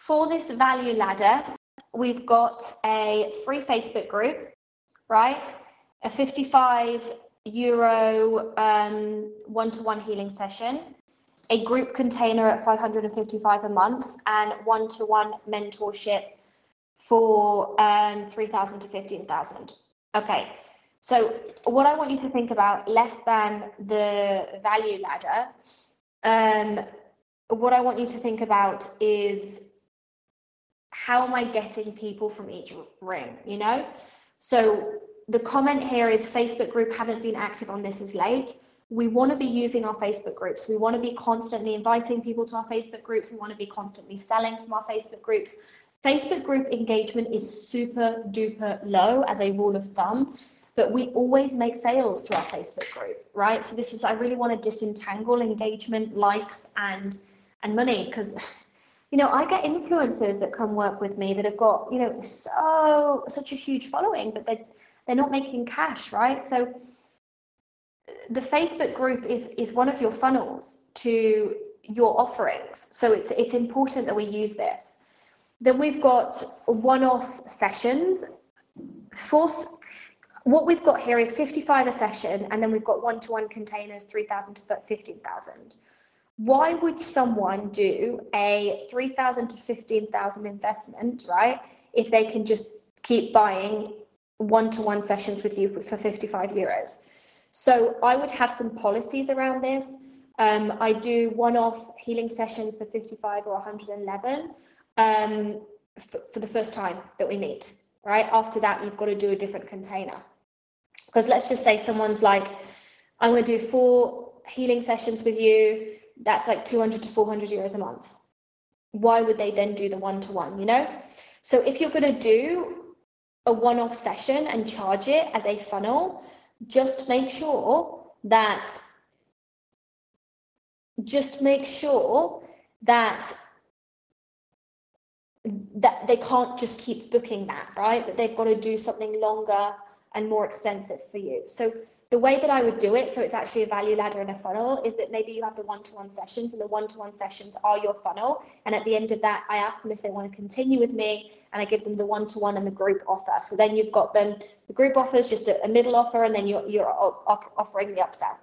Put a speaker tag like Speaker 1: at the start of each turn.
Speaker 1: for this value ladder, we've got a free Facebook group, right? A 55 euro one to one healing session, a group container at 555 a month, and one to one mentorship for um, 3,000 to 15,000. Okay, so what I want you to think about, less than the value ladder, um, what I want you to think about is how am I getting people from each ring, you know? So the comment here is Facebook group haven't been active on this as late. We want to be using our Facebook groups. We want to be constantly inviting people to our Facebook groups. We want to be constantly selling from our Facebook groups. Facebook group engagement is super duper low as a rule of thumb, but we always make sales through our Facebook group, right? So this is I really want to disentangle engagement, likes, and and money because you know I get influencers that come work with me that have got you know so such a huge following, but they they're not making cash, right? So the Facebook group is is one of your funnels to your offerings. So it's it's important that we use this. Then we've got one-off sessions. Force what we've got here is 55 a session, and then we've got one-to-one containers, 3,000 to 15,000. Why would someone do a 3,000 to 15,000 investment, right? If they can just keep buying one-to-one sessions with you for 55 euros. So I would have some policies around this. Um, I do one-off healing sessions for 55 or 111 um, for the first time that we meet, right? After that, you've got to do a different container. Because let's just say someone's like, I'm going to do four healing sessions with you. That's like 200 to 400 euros a month. Why would they then do the one-to-one, you know? So if you're going to do a one-off session and charge it as a funnel, just make sure that just make sure that that they can't just keep booking that, right? That they've got to do something longer and more extensive for you. So the way that I would do it, so it's actually a value ladder and a funnel, is that maybe you have the one-to-one sessions, and the one-to-one sessions are your funnel. And at the end of that, I ask them if they want to continue with me, and I give them the one-to-one and the group offer. So then you've got them the group offer is just a, a middle offer, and then you're you're offering the upsell.